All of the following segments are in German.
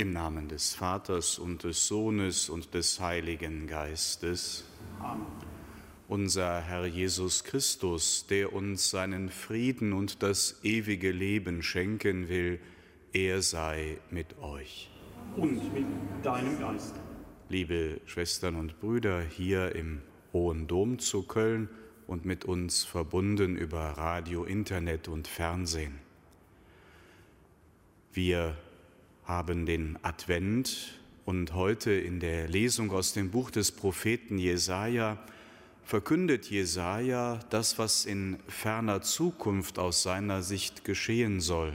Im Namen des Vaters und des Sohnes und des Heiligen Geistes. Amen. Unser Herr Jesus Christus, der uns seinen Frieden und das ewige Leben schenken will, er sei mit euch. Und mit deinem Geist. Liebe Schwestern und Brüder hier im Hohen Dom zu Köln und mit uns verbunden über Radio, Internet und Fernsehen. Wir haben den Advent und heute in der Lesung aus dem Buch des Propheten Jesaja verkündet Jesaja das, was in ferner Zukunft aus seiner Sicht geschehen soll.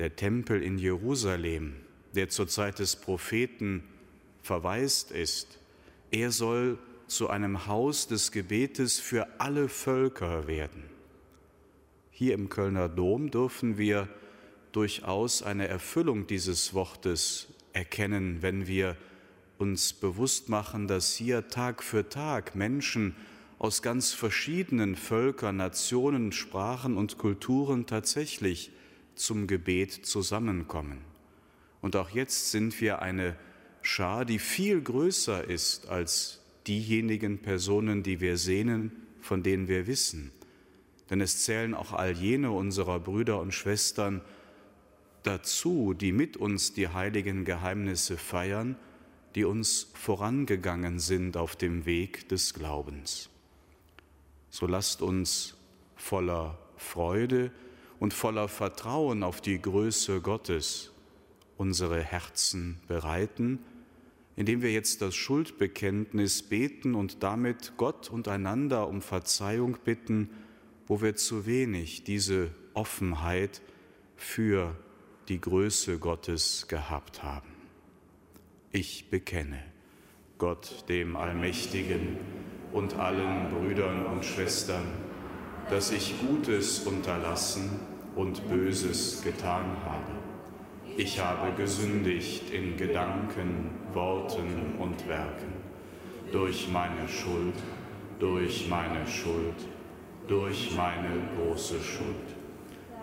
Der Tempel in Jerusalem, der zur Zeit des Propheten verwaist ist, er soll zu einem Haus des Gebetes für alle Völker werden. Hier im Kölner Dom dürfen wir durchaus eine Erfüllung dieses Wortes erkennen, wenn wir uns bewusst machen, dass hier Tag für Tag Menschen aus ganz verschiedenen Völkern, Nationen, Sprachen und Kulturen tatsächlich zum Gebet zusammenkommen. Und auch jetzt sind wir eine Schar, die viel größer ist als diejenigen Personen, die wir sehnen, von denen wir wissen. Denn es zählen auch all jene unserer Brüder und Schwestern, dazu, die mit uns die heiligen Geheimnisse feiern, die uns vorangegangen sind auf dem Weg des Glaubens. So lasst uns voller Freude und voller Vertrauen auf die Größe Gottes unsere Herzen bereiten, indem wir jetzt das Schuldbekenntnis beten und damit Gott und einander um Verzeihung bitten, wo wir zu wenig diese Offenheit für die Größe Gottes gehabt haben. Ich bekenne Gott dem Allmächtigen und allen Brüdern und Schwestern, dass ich Gutes unterlassen und Böses getan habe. Ich habe gesündigt in Gedanken, Worten und Werken, durch meine Schuld, durch meine Schuld, durch meine große Schuld.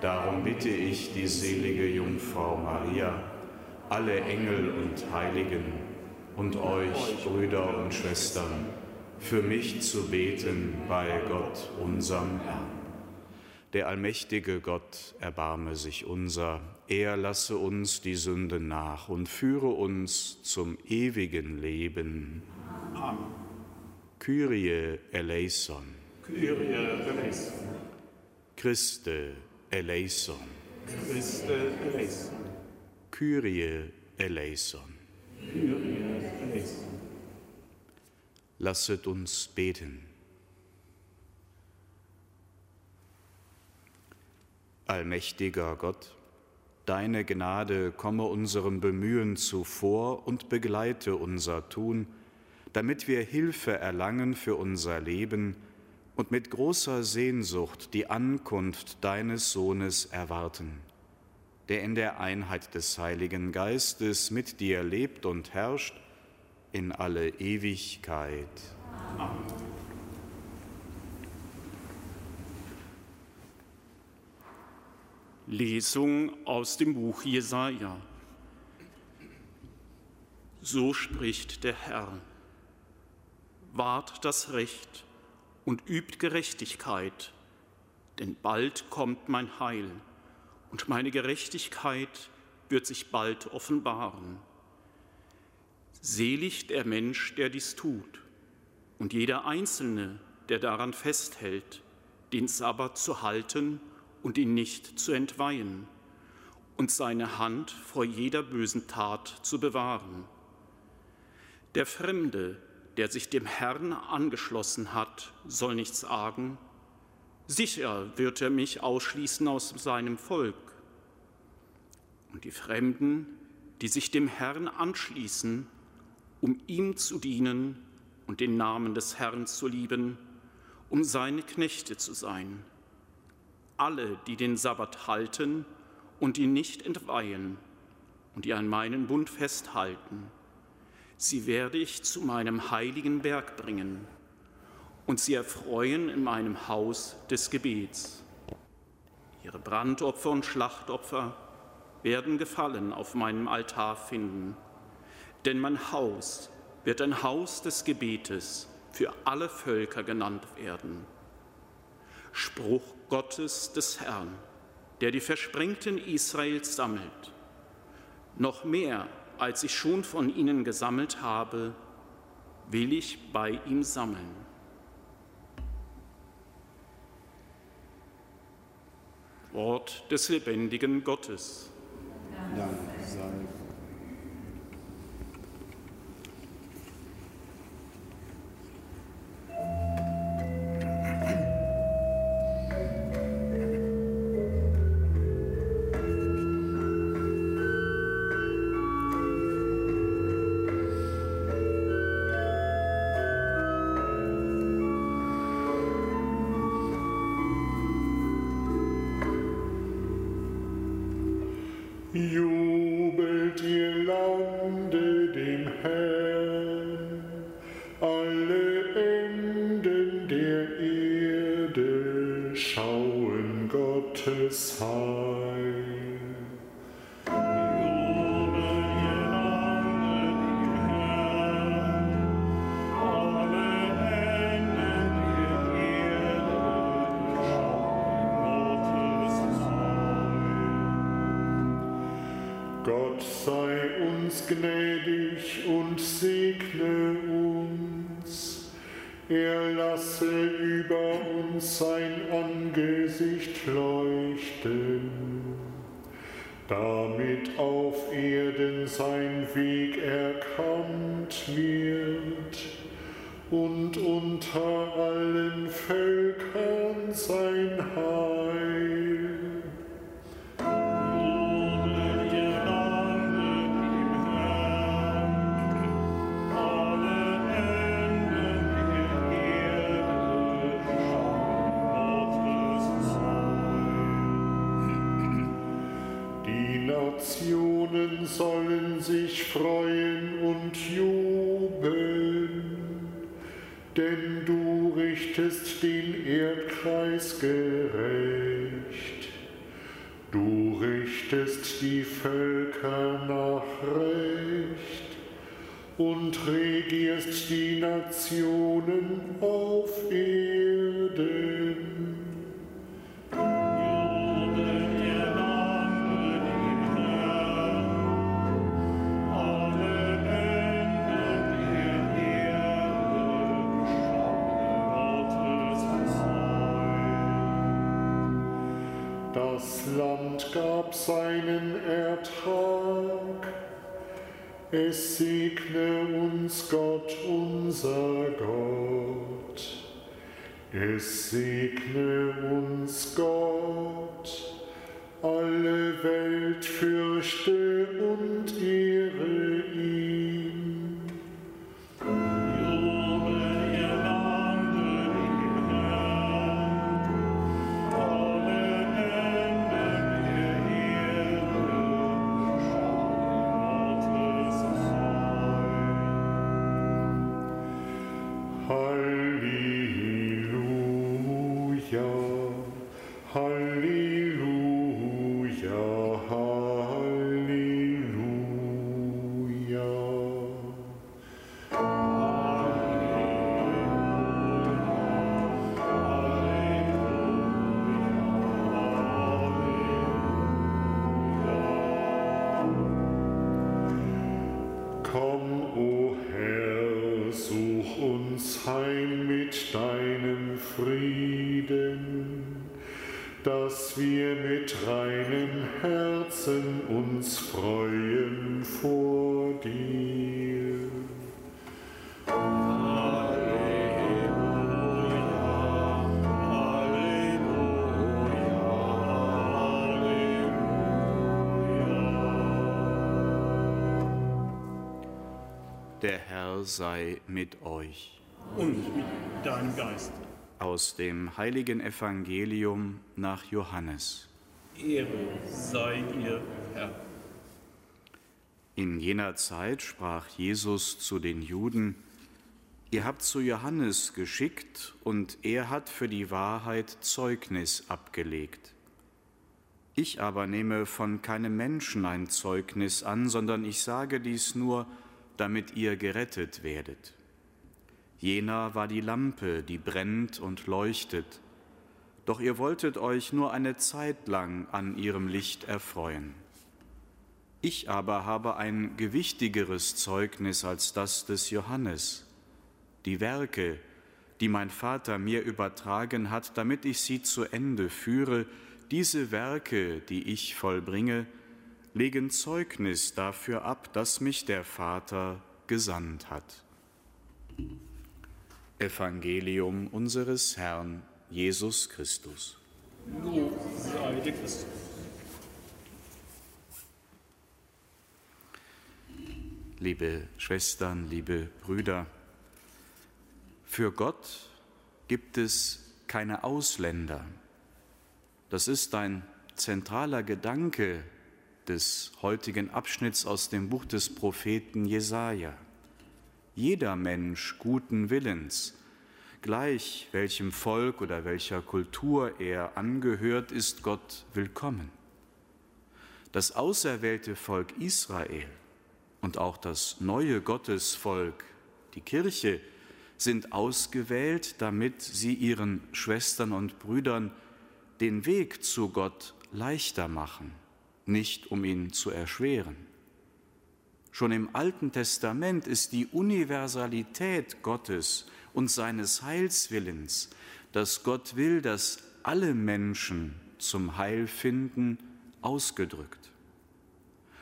Darum bitte ich die selige Jungfrau Maria, alle Engel und Heiligen und euch, Brüder und Schwestern, für mich zu beten bei Gott, unserem Herrn. Der allmächtige Gott erbarme sich unser, er lasse uns die Sünde nach und führe uns zum ewigen Leben. Amen. Kyrie eleison. Kyrie eleison. Christe eleison. Christe eleison. Kyrie eleison. Kyrie eleison. Lasset uns beten. Allmächtiger Gott, deine Gnade komme unserem Bemühen zuvor und begleite unser Tun, damit wir Hilfe erlangen für unser Leben und mit großer Sehnsucht die Ankunft deines Sohnes erwarten, der in der Einheit des Heiligen Geistes mit dir lebt und herrscht in alle Ewigkeit. Amen. Lesung aus dem Buch Jesaja. So spricht der Herr: Wahrt das Recht und übt Gerechtigkeit, denn bald kommt mein Heil und meine Gerechtigkeit wird sich bald offenbaren. Selig der Mensch, der dies tut, und jeder Einzelne, der daran festhält, den Sabbat zu halten und ihn nicht zu entweihen und seine Hand vor jeder bösen Tat zu bewahren. Der Fremde, der sich dem Herrn angeschlossen hat, soll nichts argen. Sicher wird er mich ausschließen aus seinem Volk. Und die Fremden, die sich dem Herrn anschließen, um ihm zu dienen und den Namen des Herrn zu lieben, um seine Knechte zu sein. Alle, die den Sabbat halten und ihn nicht entweihen und die an meinen Bund festhalten, Sie werde ich zu meinem heiligen Berg bringen und sie erfreuen in meinem Haus des Gebets. Ihre Brandopfer und Schlachtopfer werden Gefallen auf meinem Altar finden. Denn mein Haus wird ein Haus des Gebetes für alle Völker genannt werden. Spruch Gottes des Herrn, der die Versprengten Israels sammelt. Noch mehr, als ich schon von ihnen gesammelt habe, will ich bei ihm sammeln. Wort des lebendigen Gottes. Dank sei Er lasse über uns sein Angesicht leuchten, damit auf Erden sein Weg erkannt wird und unter allen Völkern sein Heil. Freuen und jubeln, denn du richtest den Erdkreis gerecht. Du richtest die Völker nach Recht und regierst die Nationen auf Erden. Das Land gab seinen Ertrag. Es segne uns Gott, unser Gott. Es segne uns Gott. Alle Welt fürchte und ehre ihn. Der Herr sei mit euch. Und mit deinem Geist. Aus dem heiligen Evangelium nach Johannes. Ehre sei dir, Herr. In jener Zeit sprach Jesus zu den Juden, Ihr habt zu Johannes geschickt, und er hat für die Wahrheit Zeugnis abgelegt. Ich aber nehme von keinem Menschen ein Zeugnis an, sondern ich sage dies nur, damit ihr gerettet werdet. Jener war die Lampe, die brennt und leuchtet, doch ihr wolltet euch nur eine Zeit lang an ihrem Licht erfreuen. Ich aber habe ein gewichtigeres Zeugnis als das des Johannes, die Werke, die mein Vater mir übertragen hat, damit ich sie zu Ende führe, diese Werke, die ich vollbringe, legen Zeugnis dafür ab, dass mich der Vater gesandt hat. Evangelium unseres Herrn Jesus Christus. Lob sei Christus. Liebe Schwestern, liebe Brüder, für Gott gibt es keine Ausländer. Das ist ein zentraler Gedanke des heutigen Abschnitts aus dem Buch des Propheten Jesaja. Jeder Mensch guten Willens, gleich welchem Volk oder welcher Kultur er angehört, ist Gott willkommen. Das auserwählte Volk Israel und auch das neue Gottesvolk, die Kirche, sind ausgewählt, damit sie ihren Schwestern und Brüdern den Weg zu Gott leichter machen, nicht um ihn zu erschweren. Schon im Alten Testament ist die Universalität Gottes und seines Heilswillens, dass Gott will, dass alle Menschen zum Heil finden, ausgedrückt.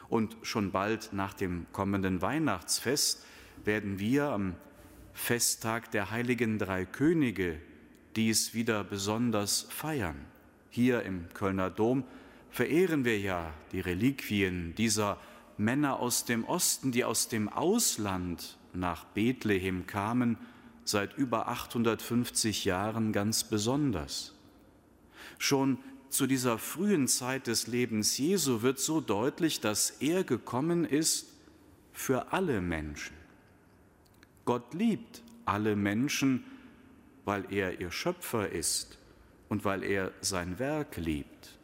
Und schon bald nach dem kommenden Weihnachtsfest werden wir am Festtag der heiligen drei Könige dies wieder besonders feiern. Hier im Kölner Dom verehren wir ja die Reliquien dieser Männer aus dem Osten, die aus dem Ausland nach Bethlehem kamen, seit über 850 Jahren ganz besonders. Schon zu dieser frühen Zeit des Lebens Jesu wird so deutlich, dass er gekommen ist für alle Menschen. Gott liebt alle Menschen, weil er ihr Schöpfer ist und weil er sein Werk liebt.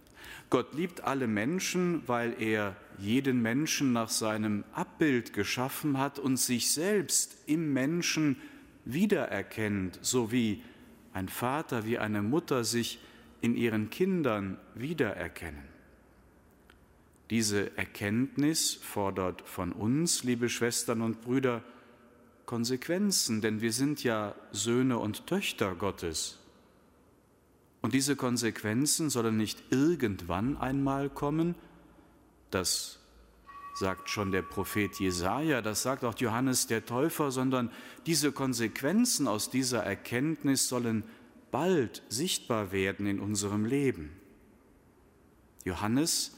Gott liebt alle Menschen, weil er jeden Menschen nach seinem Abbild geschaffen hat und sich selbst im Menschen wiedererkennt, so wie ein Vater, wie eine Mutter sich in ihren Kindern wiedererkennen. Diese Erkenntnis fordert von uns, liebe Schwestern und Brüder, Konsequenzen, denn wir sind ja Söhne und Töchter Gottes. Und diese Konsequenzen sollen nicht irgendwann einmal kommen, das sagt schon der Prophet Jesaja, das sagt auch Johannes der Täufer, sondern diese Konsequenzen aus dieser Erkenntnis sollen bald sichtbar werden in unserem Leben. Johannes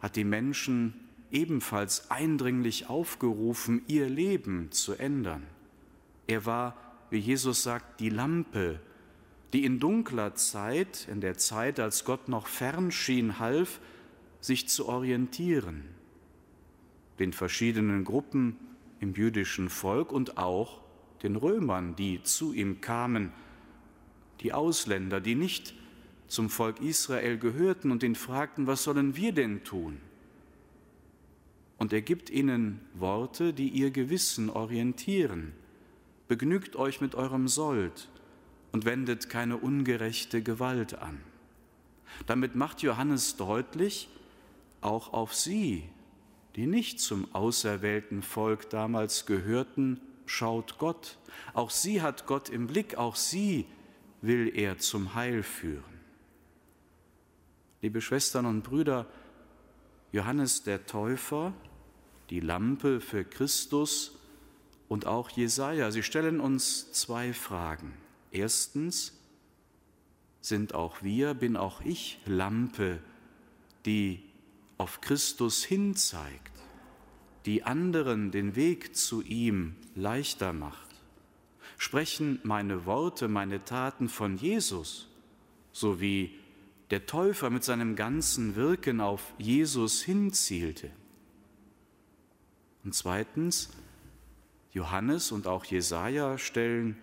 hat die Menschen ebenfalls eindringlich aufgerufen, ihr Leben zu ändern. Er war, wie Jesus sagt, die Lampe, die in dunkler Zeit, in der Zeit, als Gott noch fern schien, half, sich zu orientieren, den verschiedenen Gruppen im jüdischen Volk und auch den Römern, die zu ihm kamen, die Ausländer, die nicht zum Volk Israel gehörten und ihn fragten, was sollen wir denn tun? Und er gibt ihnen Worte, die ihr Gewissen orientieren. Begnügt euch mit eurem Sold, und wendet keine ungerechte Gewalt an. Damit macht Johannes deutlich, auch auf sie, die nicht zum auserwählten Volk damals gehörten, schaut Gott. Auch sie hat Gott im Blick, auch sie will er zum Heil führen. Liebe Schwestern und Brüder, Johannes der Täufer, die Lampe für Christus und auch Jesaja, sie stellen uns zwei Fragen. Erstens sind auch wir, bin auch ich Lampe, die auf Christus hinzeigt, die anderen den Weg zu ihm leichter macht. Sprechen meine Worte, meine Taten von Jesus, so wie der Täufer mit seinem ganzen Wirken auf Jesus hinzielte. Und zweitens, Johannes und auch Jesaja stellen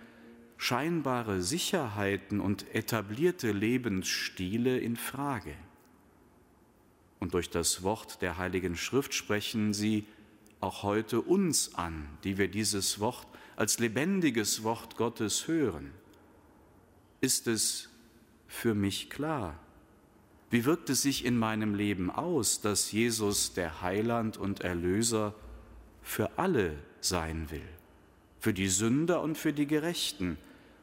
scheinbare Sicherheiten und etablierte Lebensstile in Frage. und durch das Wort der Heiligen Schrift sprechen sie auch heute uns an, die wir dieses Wort als lebendiges Wort Gottes hören. Ist es für mich klar? Wie wirkt es sich in meinem Leben aus, dass Jesus der Heiland und Erlöser für alle sein will? Für die Sünder und für die Gerechten,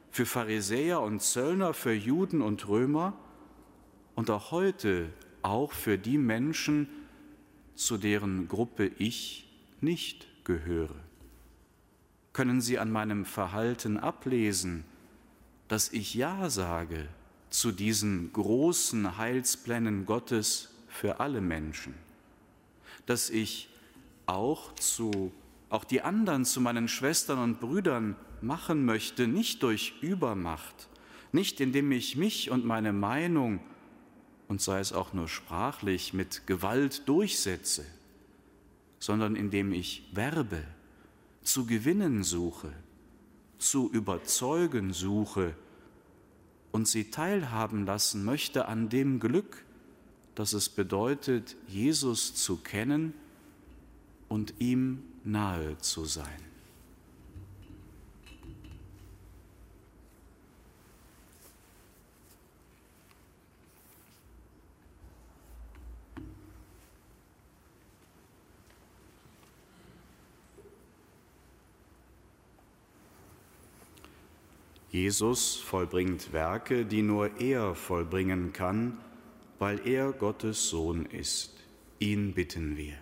für Pharisäer und Zöllner, für Juden und Römer und auch heute auch für die Menschen, zu deren Gruppe ich nicht gehöre. Können Sie an meinem Verhalten ablesen, dass ich Ja sage zu diesen großen Heilsplänen Gottes für alle Menschen, dass ich auch zu auch die anderen zu meinen Schwestern und Brüdern machen möchte, nicht durch Übermacht, nicht indem ich mich und meine Meinung und sei es auch nur sprachlich mit Gewalt durchsetze, sondern indem ich werbe, zu gewinnen suche, zu überzeugen suche, und sie teilhaben lassen möchte an dem Glück, das es bedeutet, Jesus zu kennen und ihm nahe zu sein. Jesus vollbringt Werke, die nur er vollbringen kann, weil er Gottes Sohn ist. Ihn bitten wir.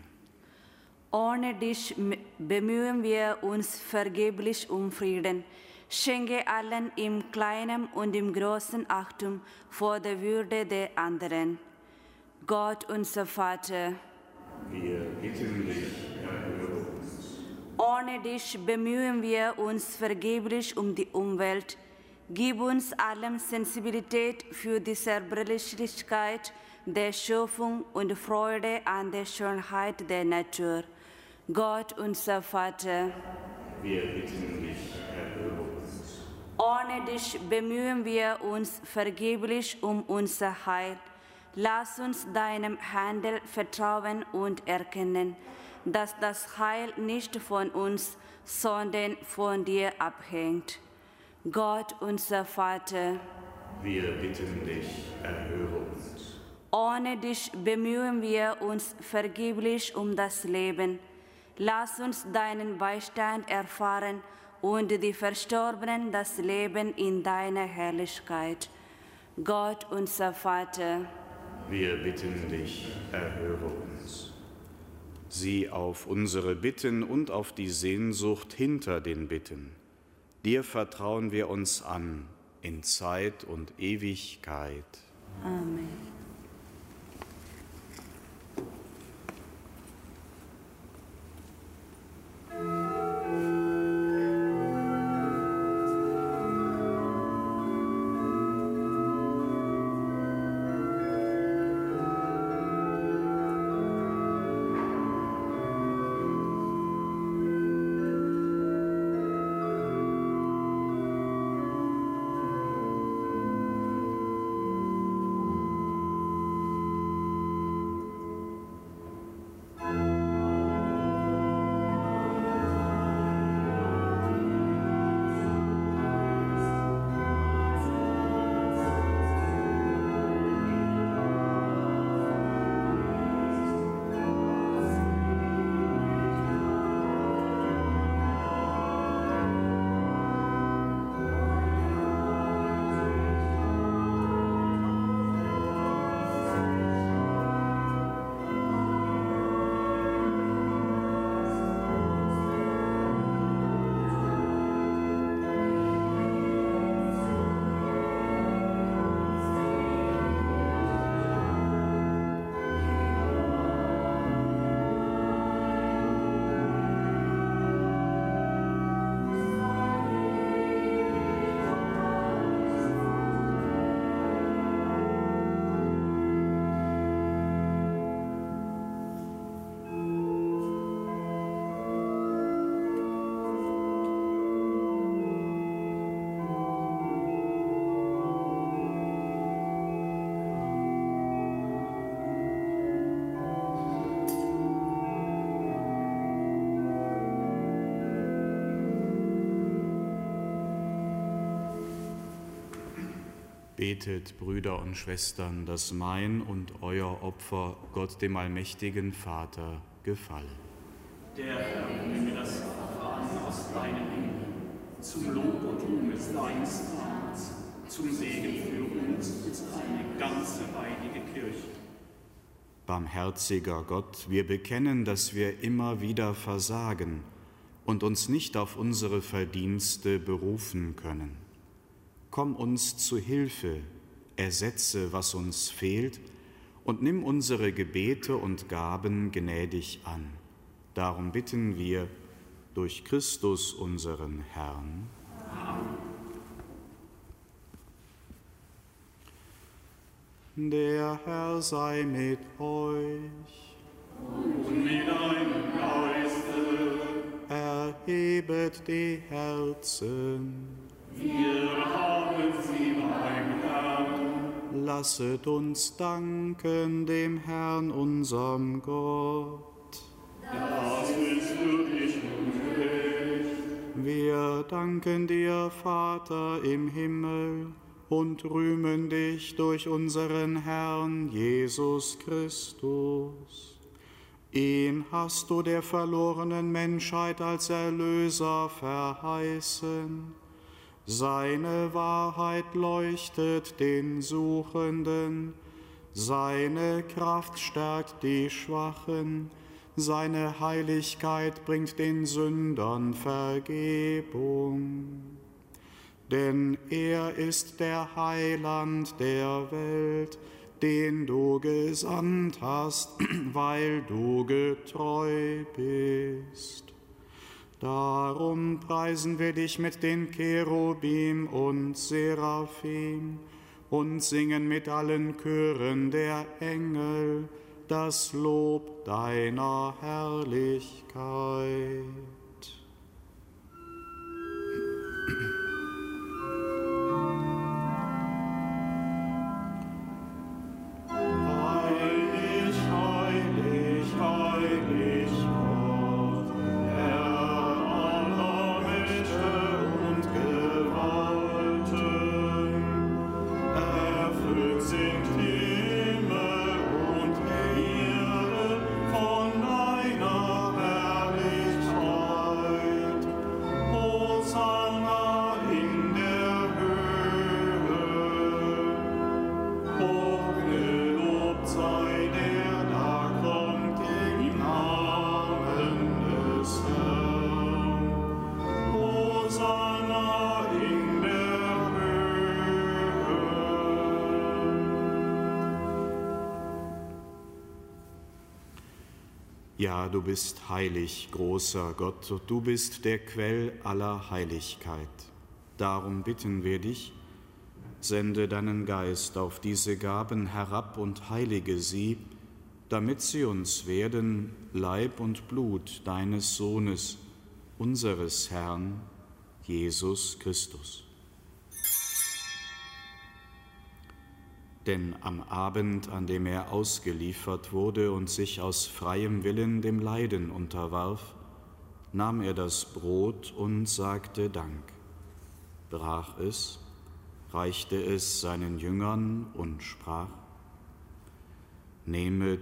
Ohne dich bemühen wir uns vergeblich um Frieden. Schenke allen im Kleinen und im Großen Achtung vor der Würde der anderen. Gott, unser Vater, wir bitten dich, erhöre uns. Ohne dich bemühen wir uns vergeblich um die Umwelt. Gib uns allen Sensibilität für die Zerbrechlichkeit der Schöpfung und Freude an der Schönheit der Natur. Gott, unser Vater, wir bitten dich, erhöre uns. Ohne dich bemühen wir uns vergeblich um unser Heil. Lass uns deinem Handel vertrauen und erkennen, dass das Heil nicht von uns, sondern von dir abhängt. Gott, unser Vater, wir bitten dich, erhöre uns. Ohne dich bemühen wir uns vergeblich um das Leben. Lass uns deinen Beistand erfahren und die Verstorbenen das Leben in deiner Herrlichkeit. Gott, unser Vater, wir bitten dich, erhöre uns. Sieh auf unsere Bitten und auf die Sehnsucht hinter den Bitten. Dir vertrauen wir uns an in Zeit und Ewigkeit. Amen. Betet, Brüder und Schwestern, dass mein und euer Opfer Gott dem allmächtigen Vater gefalle. Der Herr nehme das Opfer an aus deinen Händen, zum Lob und Ruhm des deines Namens, zum Segen für uns und seine ganze heilige Kirche. Barmherziger Gott, wir bekennen, dass wir immer wieder versagen und uns nicht auf unsere Verdienste berufen können. Komm uns zu Hilfe, ersetze, was uns fehlt, und nimm unsere Gebete und Gaben gnädig an. Darum bitten wir durch Christus unseren Herrn. Der Herr sei mit euch. Und mit deinem Geiste. Erhebet die Herzen. Wir haben sie beim Herrn. Lasset uns danken dem Herrn, unserem Gott. Das ist würdig und recht. Wir danken dir, Vater im Himmel, und rühmen dich durch unseren Herrn Jesus Christus. Ihn hast du der verlorenen Menschheit als Erlöser verheißen. Seine Wahrheit leuchtet den Suchenden, seine Kraft stärkt die Schwachen, seine Heiligkeit bringt den Sündern Vergebung. Denn er ist der Heiland der Welt, den du gesandt hast, weil du getreu bist. Darum preisen wir dich mit den Cherubim und Seraphim und singen mit allen Chören der Engel das Lob deiner Herrlichkeit. Ja, du bist heilig, großer Gott, du bist der Quell aller Heiligkeit. Darum bitten wir dich, sende deinen Geist auf diese Gaben herab und heilige sie, damit sie uns werden Leib und Blut deines Sohnes, unseres Herrn, Jesus Christus. Denn am Abend, an dem er ausgeliefert wurde und sich aus freiem Willen dem Leiden unterwarf, nahm er das Brot und sagte Dank, brach es, reichte es seinen Jüngern und sprach, Nehmet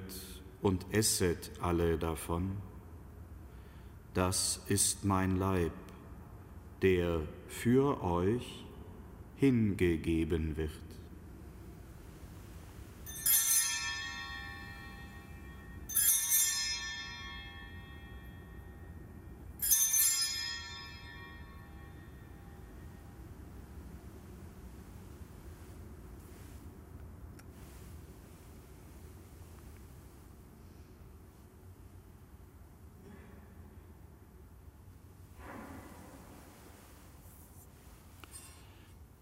und esset alle davon, das ist mein Leib, der für euch hingegeben wird.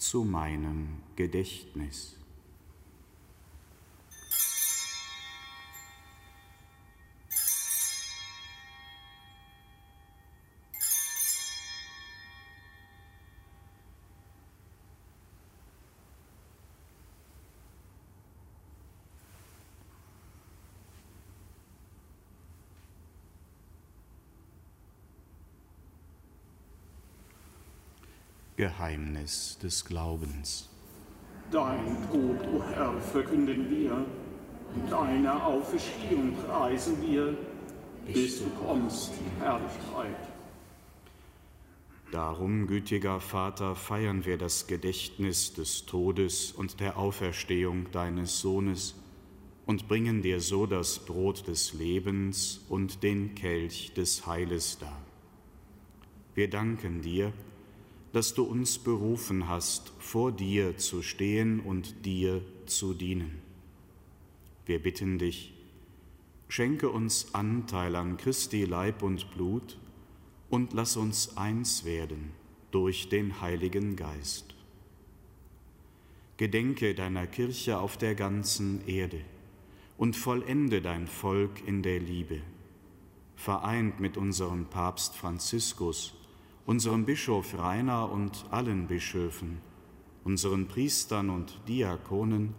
zu meinem Gedächtnis. Geheimnis des Glaubens. Dein Tod, o Herr, verkünden wir, deine Auferstehung preisen wir, bis du kommst in Herrlichkeit. Darum, gütiger Vater, feiern wir das Gedächtnis des Todes und der Auferstehung deines Sohnes und bringen dir so das Brot des Lebens und den Kelch des Heiles dar. Wir danken dir, dass du uns berufen hast, vor dir zu stehen und dir zu dienen. Wir bitten dich, schenke uns Anteil an Christi Leib und Blut und lass uns eins werden durch den Heiligen Geist. Gedenke deiner Kirche auf der ganzen Erde und vollende dein Volk in der Liebe, vereint mit unserem Papst Franziskus, unserem Bischof Rainer und allen Bischöfen, unseren Priestern und Diakonen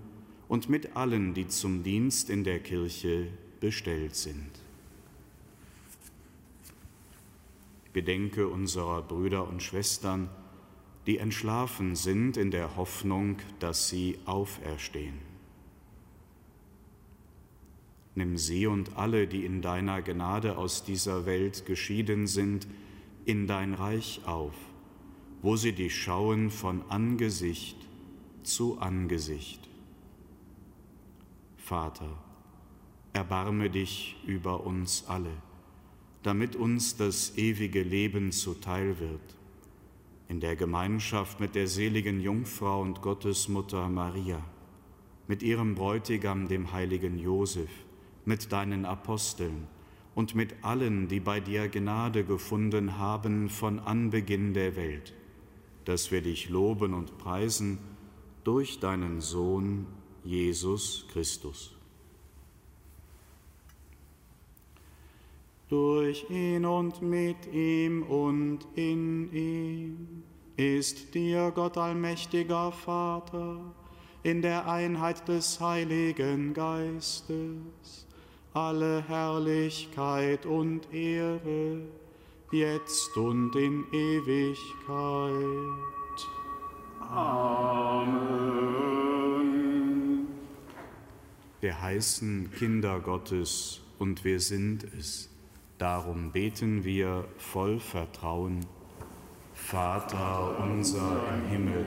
und mit allen, die zum Dienst in der Kirche bestellt sind. Gedenke unserer Brüder und Schwestern, die entschlafen sind in der Hoffnung, dass sie auferstehen. Nimm sie und alle, die in deiner Gnade aus dieser Welt geschieden sind, in dein Reich auf, wo sie dich schauen von Angesicht zu Angesicht. Vater, erbarme dich über uns alle, damit uns das ewige Leben zuteil wird, in der Gemeinschaft mit der seligen Jungfrau und Gottesmutter Maria, mit ihrem Bräutigam, dem heiligen Josef, mit deinen Aposteln und mit allen, die bei dir Gnade gefunden haben von Anbeginn der Welt, dass wir dich loben und preisen durch deinen Sohn Jesus Christus. Durch ihn und mit ihm und in ihm ist dir Gott allmächtiger Vater in der Einheit des Heiligen Geistes alle Herrlichkeit und Ehre, jetzt und in Ewigkeit. Amen. Wir heißen Kinder Gottes und wir sind es. Darum beten wir voll Vertrauen. Vater unser im Himmel,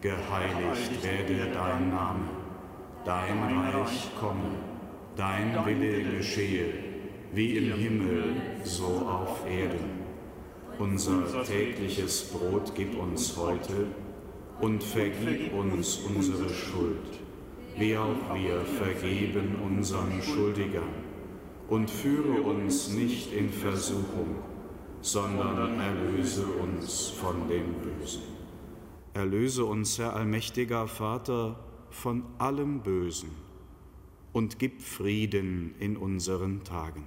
geheiligt werde dein Name, dein Reich komme dein Wille geschehe, wie im Himmel, so auf Erden. Unser tägliches Brot gib uns heute und vergib uns unsere Schuld, wie auch wir vergeben unseren Schuldigern. Und führe uns nicht in Versuchung, sondern erlöse uns von dem Bösen. Erlöse uns, Herr allmächtiger Vater, von allem Bösen und gib Frieden in unseren Tagen.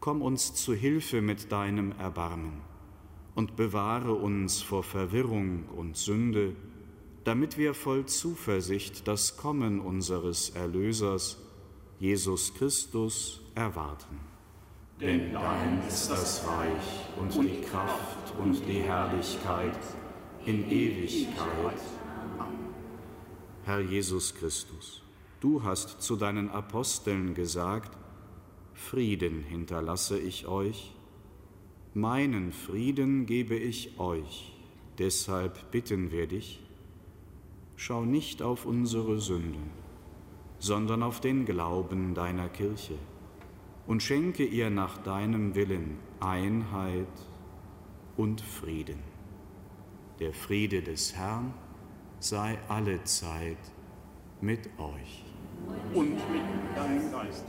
Komm uns zu Hilfe mit deinem Erbarmen und bewahre uns vor Verwirrung und Sünde, damit wir voll Zuversicht das Kommen unseres Erlösers, Jesus Christus, erwarten. Denn dein ist das Reich und die Kraft und die Herrlichkeit in Ewigkeit. Herr Jesus Christus Du hast zu deinen Aposteln gesagt, Frieden hinterlasse ich euch, meinen Frieden gebe ich euch, deshalb bitten wir dich, schau nicht auf unsere Sünden, sondern auf den Glauben deiner Kirche und schenke ihr nach deinem Willen Einheit und Frieden. Der Friede des Herrn sei alle Zeit mit euch und mit deinem Geist.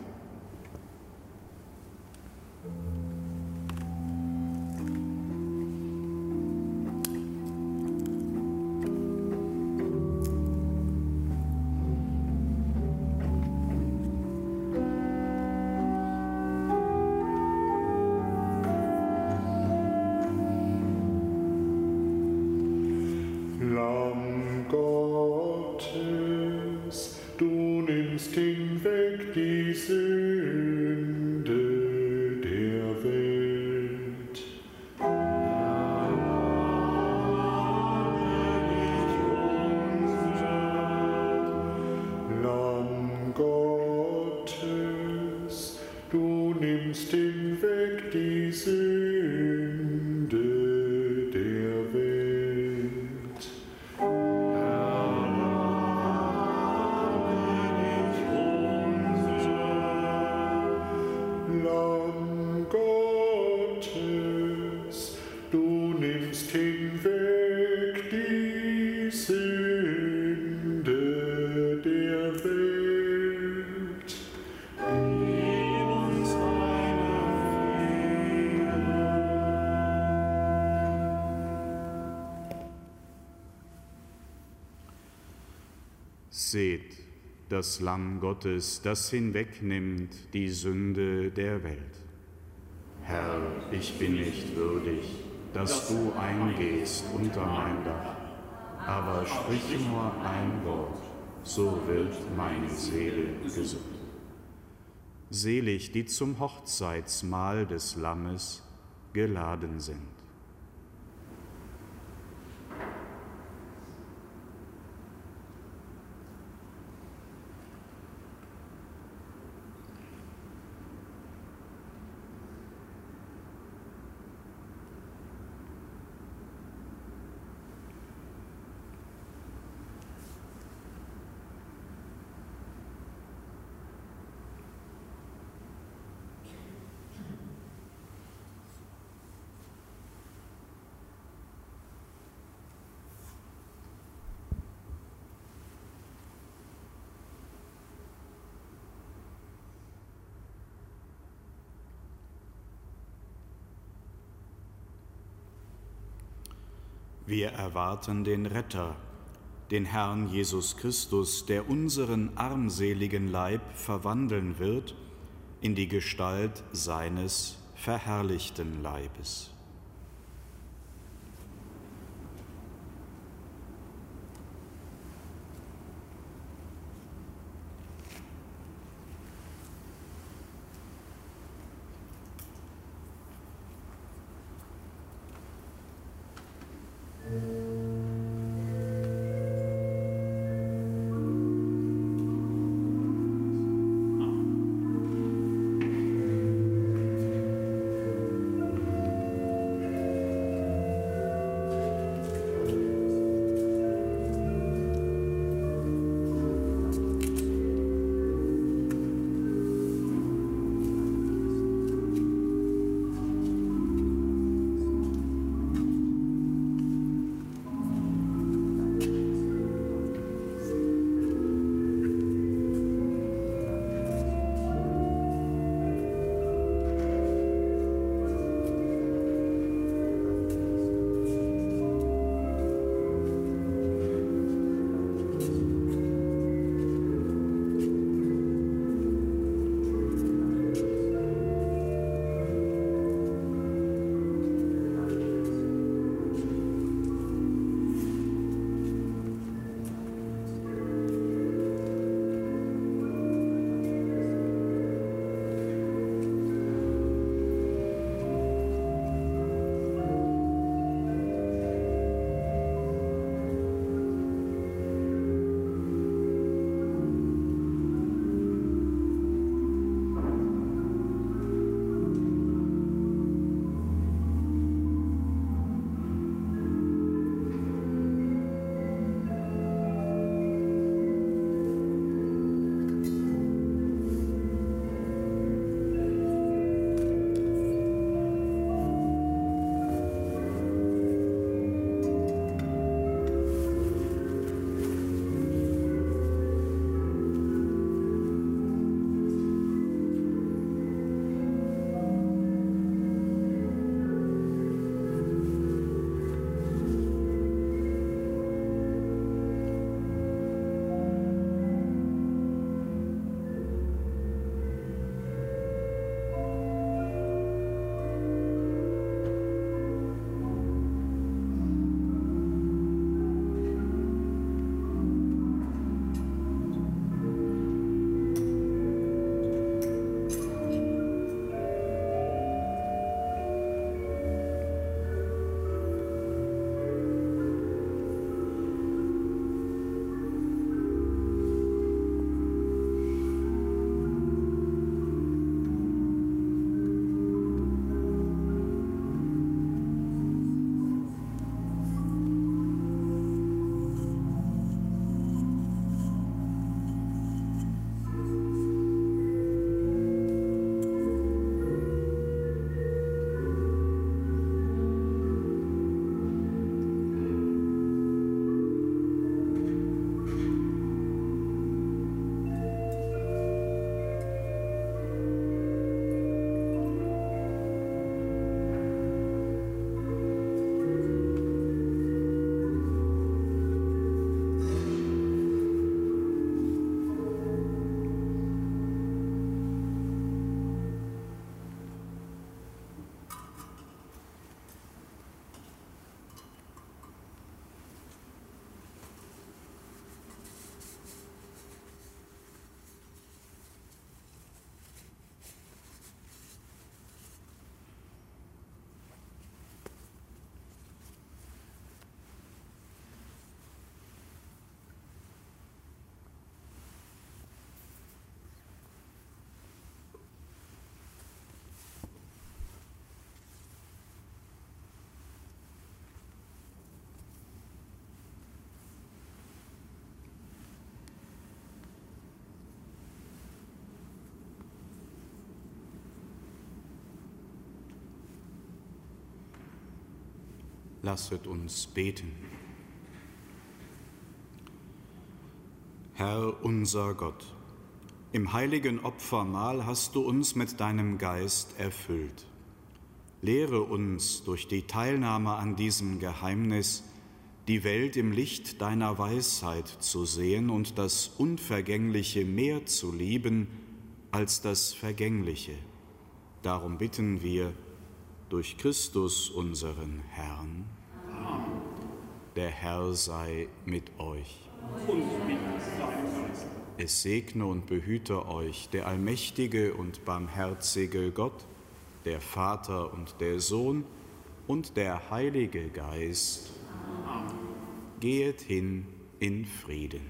Das Lamm Gottes, das hinwegnimmt die Sünde der Welt. Herr, ich bin nicht würdig, dass du eingehst unter mein Dach, aber sprich nur ein Wort, so wird meine Seele gesund. Selig, die zum Hochzeitsmahl des Lammes geladen sind. Wir erwarten den Retter, den Herrn Jesus Christus, der unseren armseligen Leib verwandeln wird in die Gestalt seines verherrlichten Leibes. Lasset uns beten. Herr unser Gott, im heiligen Opfermahl hast du uns mit deinem Geist erfüllt. Lehre uns durch die Teilnahme an diesem Geheimnis, die Welt im Licht deiner Weisheit zu sehen und das Unvergängliche mehr zu lieben als das Vergängliche. Darum bitten wir durch Christus unseren Herrn. Der Herr sei mit euch. Es segne und behüte euch der allmächtige und barmherzige Gott, der Vater und der Sohn und der Heilige Geist. Gehet hin in Frieden.